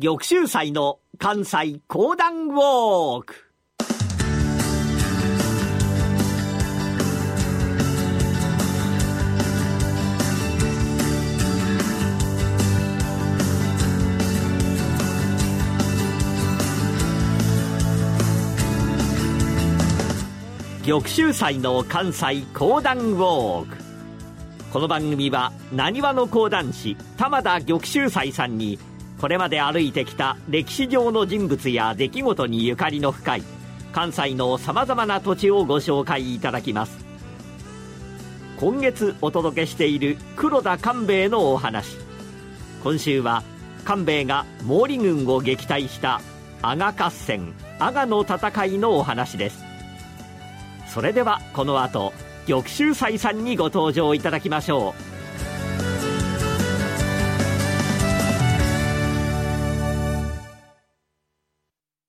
玉州祭の関西講談ウォーク。玉州祭の関西講談ウォーク。この番組はなにわの講談師玉田玉州祭さんにこれまで歩いてきた歴史上の人物や出来事にゆかりの深い関西のさまざまな土地をご紹介いただきます。今月お届けしている黒田官兵衛のお話。今週は官兵衛が毛利軍を撃退した阿賀合戦阿賀の戦いのお話です。それではこの後玉州祭さんにご登場いただきましょう。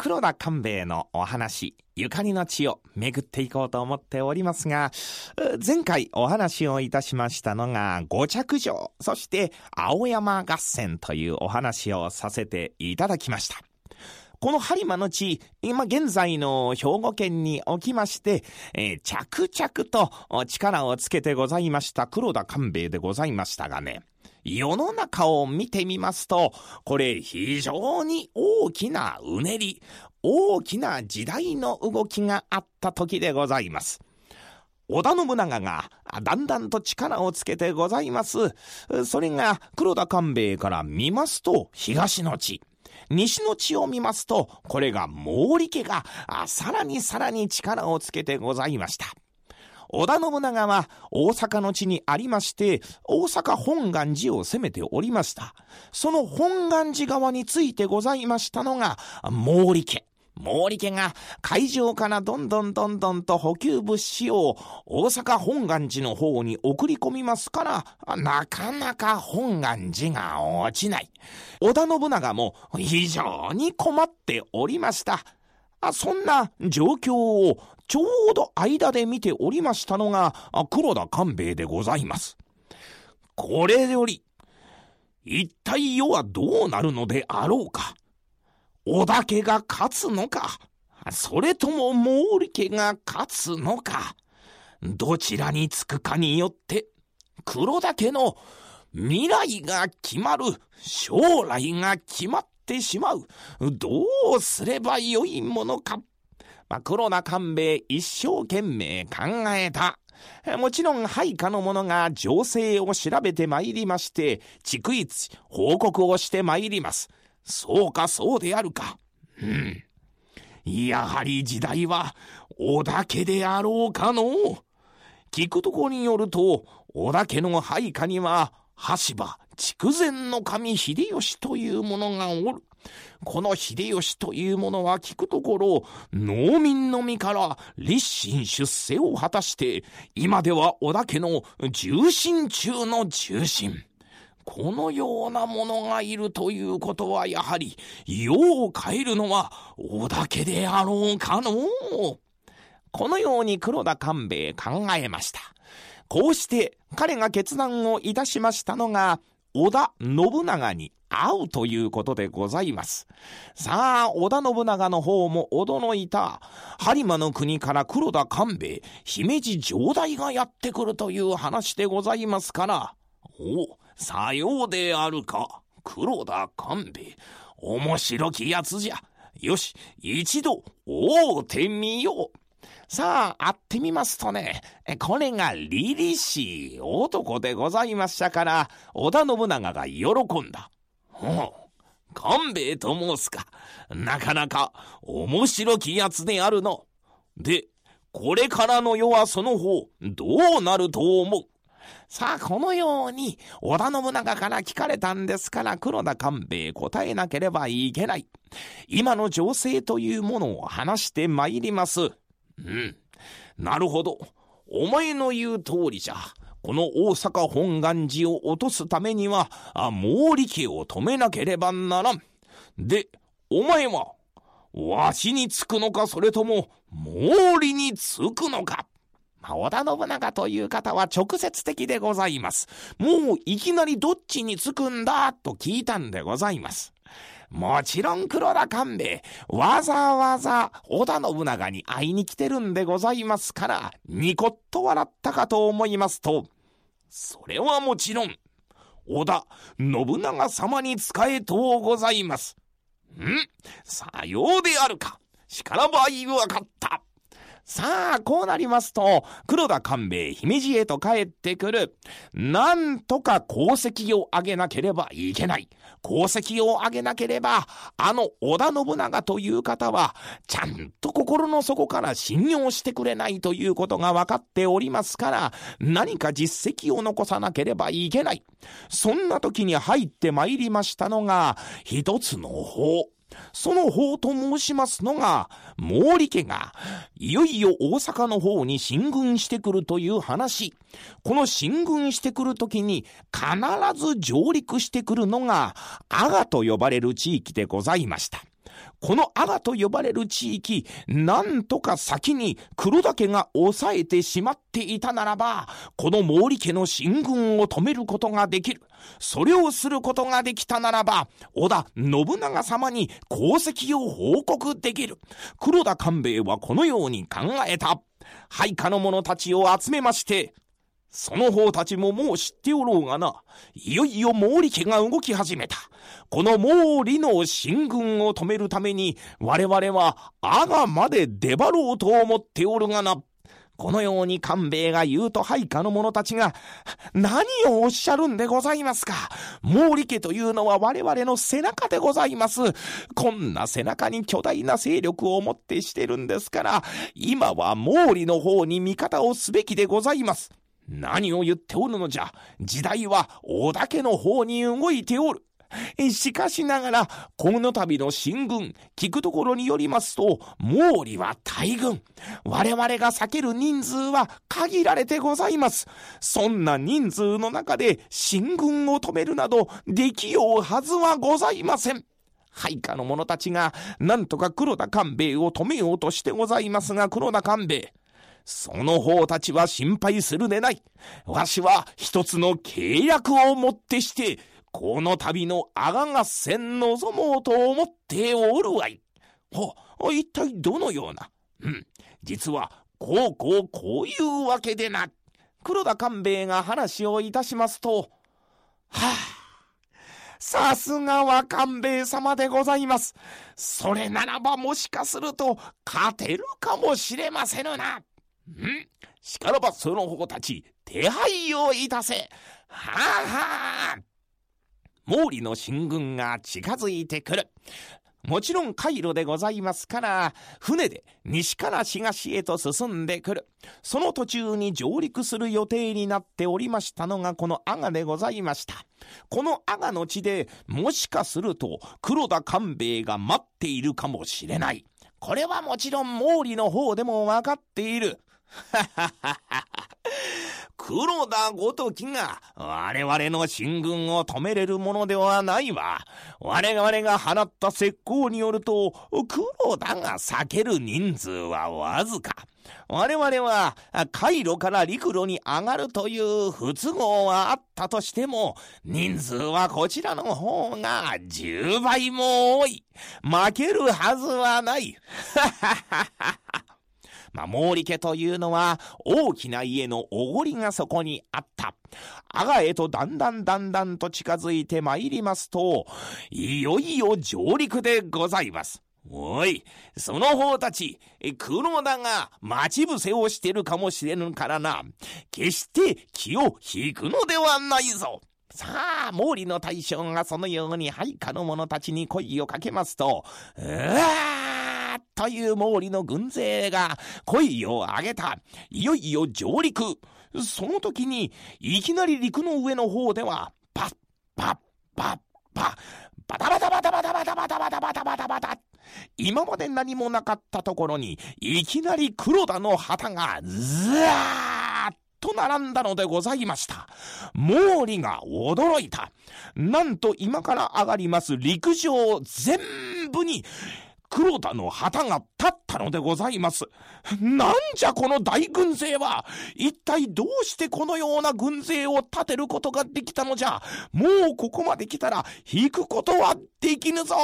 黒田官兵衛のお話ゆかりの地を巡っていこうと思っておりますが、前回お話をいたしましたのが五着城、そして青山合戦というお話をさせていただきました。この播磨の地、今現在の兵庫県におきまして、えー、着々と力をつけてございました黒田官兵衛でございましたがね、世の中を見てみますと、これ非常に大きなうねり、大きな時代の動きがあった時でございます。織田信長がだんだんと力をつけてございます。それが黒田官兵衛から見ますと東の地。西の地を見ますと、これが毛利家がさらにさらに力をつけてございました。織田信長は大阪の地にありまして、大阪本願寺を攻めておりました。その本願寺側についてございましたのが毛利家。毛利家が海上からどんどんどんどんと補給物資を大阪本願寺の方に送り込みますから、なかなか本願寺が落ちない。織田信長も非常に困っておりました。そんな状況をちょうど間で見ておりましたのが黒田官兵衛でございます。これより、一体世はどうなるのであろうか？織田家が勝つのか、それとも毛利家が勝つのか、どちらにつくかによって、黒田家の未来が決まる、将来が決まってしまう。どうすればよいものか。まあ、黒田官兵衛一生懸命考えた。もちろん配下の者が情勢を調べてまいりまして、逐一報告をしてまいります。そうかそうであるか。うん。やはり時代は織田家であろうかの。聞くところによると、織田家の配下には、羽柴筑前の神秀吉という者がおる。この秀吉という者は聞くところ、農民の身から立身出世を果たして、今では織田家の重臣中の重臣。このようなものがいるということはやはり、世を変えるのは織田家であろうかの？このように黒田官兵衛考えました。こうして彼が決断をいたしましたのが、織田信長に会うということでございます。さあ、織田信長の方も驚いた。播磨の国から黒田官兵衛、姫路城代がやってくるという話でございますから、おさようであるか。黒田官兵衛。面白きやつじゃ。よし、一度会うてみよう。さあ、会ってみますとね、これが凛々しい男でございましたから、織田信長が喜んだ。ほう、官兵衛と申すか。なかなか面白きやつであるの。で、これからの世はその方、どうなると思うさあ、このように、織田信長から聞かれたんですから、黒田官兵衛答えなければいけない。今の情勢というものを話してまいります。うん。なるほど。お前の言う通りじゃ。この大阪本願寺を落とすためには、あ毛利家を止めなければならん。で、お前は、わしにつくのか、それとも、毛利につくのか。まあ、織田信長という方は直接的でございます。もういきなりどっちにつくんだと聞いたんでございます。もちろん黒田官兵衛、わざわざ織田信長に会いに来てるんでございますから、ニコッと笑ったかと思いますと、それはもちろん、織田信長様に仕えとうございます。ん？さようであるか。しからばいわかった。さあ、こうなりますと、黒田官兵衛姫路へと帰ってくる。なんとか功績を上げなければいけない。功績を上げなければ、あの織田信長という方は、ちゃんと心の底から信用してくれないということが分かっておりますから、何か実績を残さなければいけない。そんな時に入ってまいりましたのが、一つの方。その方と申しますのが、毛利家が、いよいよ大阪の方に進軍してくるという話。この進軍してくるときに、必ず上陸してくるのが、阿賀と呼ばれる地域でございました。この阿賀と呼ばれる地域、なんとか先に黒田家が抑えてしまっていたならば、この毛利家の進軍を止めることができる。それをすることができたならば、織田信長様に功績を報告できる。黒田官兵衛はこのように考えた。配下の者たちを集めまして、その方たちももう知っておろうがな。いよいよ毛利家が動き始めた。この毛利の進軍を止めるために、我々は阿賀まで出張ろうと思っておるがな。このように官兵衛が言うと配下の者たちが、何をおっしゃるんでございますか毛利家というのは我々の背中でございます。こんな背中に巨大な勢力を持ってしてるんですから、今は毛利の方に味方をすべきでございます。何を言っておるのじゃ。時代は大田家の方に動いておる。しかしながら、この度の進軍、聞くところによりますと、毛利は大軍。我々が避ける人数は限られてございます。そんな人数の中で進軍を止めるなど、できようはずはございません。配下の者たちが、なんとか黒田官兵衛を止めようとしてございますが、黒田官兵衛。その方たちは心配するでない。わしは一つの契約をもってして、この度の阿賀合戦望もうと思っておるわい。は、一体どのような？うん、実は、こうこうこういうわけでな。黒田官兵衛が話をいたしますと、はあ、さすがは官兵衛様でございます。それならばもしかすると勝てるかもしれませぬな。ん？しからばその方たち、手配をいたせ。はあはあ。毛利の進軍が近づいてくる。もちろん海路でございますから、船で西から東へと進んでくる。その途中に上陸する予定になっておりましたのがこの阿賀でございました。この阿賀の地でもしかすると黒田官兵衛が待っているかもしれない。これはもちろん毛利の方でもわかっている。黒田ごときが我々の進軍を止めれるものではないわ。我々が放った石膏によると、黒田が避ける人数はわずか。我々は海路から陸路に上がるという不都合はあったとしても、人数はこちらの方が10倍も多い。負けるはずはない。まあ、毛利家というのは大きな家のおごりがそこにあった。阿賀へとだんだんだんだんと近づいてまいりますと、いよいよ上陸でございます。おい、その方たち、黒田が待ち伏せをしてるかもしれぬからな。決して気を引くのではないぞ。さあ、毛利の大将がそのように配下の者たちに声をかけますと、うわという毛利の軍勢が声を上げた。いよいよ上陸。その時に、いきなり陸の上の方では、パッ、パッ、パッ、パッ、バタバタバタバタバタバタバタバタバタバタ。今まで何もなかったところに、いきなり黒田の旗が、ずーっと並んだのでございました。毛利が驚いた。なんと今から上がります陸上全部に、黒田の旗が立ったのでございます。なんじゃこの大軍勢は一体どうしてこのような軍勢を立てることができたのじゃもうここまで来たら引くことはできぬぞ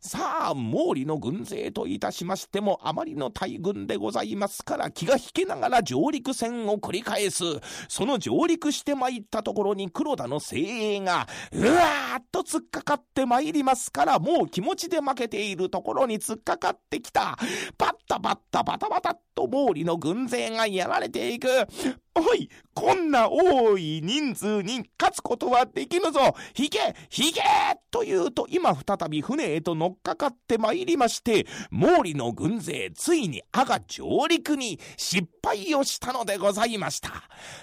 さあ、毛利の軍勢といたしましてもあまりの大軍でございますから気が引けながら上陸戦を繰り返す。その上陸して参ったところに黒田の精鋭がうわーっと突っかかって参りますからもう気持ちで負けているところに突っかかってきた。パッタパッタバタバタっと毛利の軍勢がやられていく。おい、こんな多い人数に勝つことはできぬぞ引け引けと言うと今再び船へと乗っかかって参りまして、毛利の軍勢ついに阿賀上陸に失敗をしたのでございました。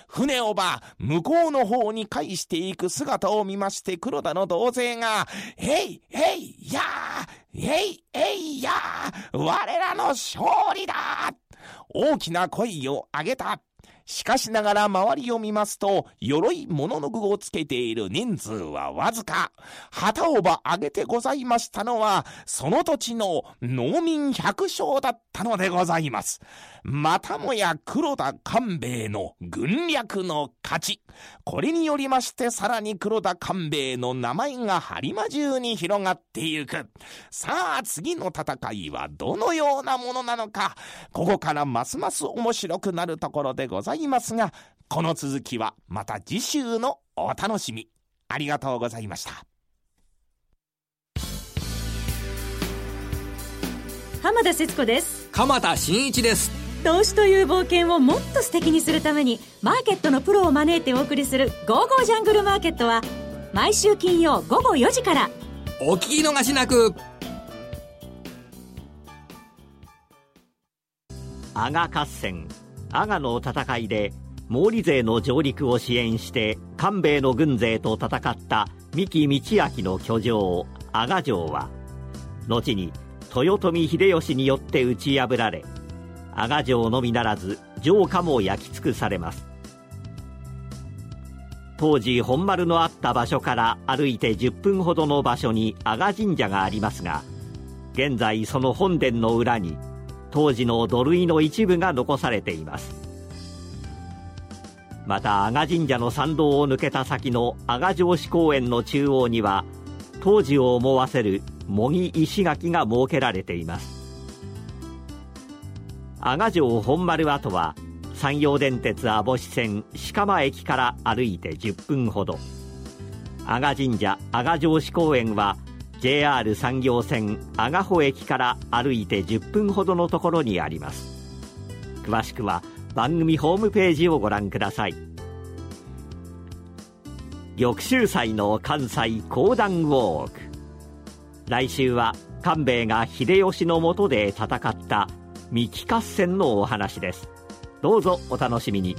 船をば向こうの方に返していく姿を見まして黒田の同勢が、えいえいやーえいえいやー我らの勝利だ大きな声を上げた。しかしながら周りを見ますと、鎧物の具をつけている人数はわずか。旗をば上げてございましたのは、その土地の農民百姓だったのでございます。またもや黒田官兵衛の軍略の勝ち。これによりましてさらに黒田官兵衛の名前が播磨中に広がってゆく。さあ次の戦いはどのようなものなのか。ここからますます面白くなるところでございますいますが、この続きはまた次週のお楽しみ。ありがとうございました。浜田節子です。鎌田新一です。投資という冒険をもっと素敵にするためにマーケットのプロを招いてお送りする「ゴーゴージャングルマーケット」は毎週金曜午後4時から。お聞き逃しなく。阿賀合戦阿賀の戦いで毛利勢の上陸を支援して官兵衛の軍勢と戦った三木道明の居城阿賀城は後に豊臣秀吉によって打ち破られ阿賀城のみならず城下も焼き尽くされます。当時本丸のあった場所から歩いて10分ほどの場所に阿賀神社がありますが現在その本殿の裏に当時の土塁の一部が残されています。また阿賀神社の参道を抜けた先の阿賀城址公園の中央には当時を思わせる模擬石垣が設けられています。阿賀城本丸跡は山陽電鉄網干線鹿間駅から歩いて10分ほど。阿賀神社阿賀城址公園は JR 産業線阿賀穂駅から歩いて10分ほどのところにあります。詳しくは番組ホームページをご覧ください。玉州祭の関西講談ウォーク。来週は官兵衛が秀吉のもとで戦った三木合戦のお話です。どうぞお楽しみに。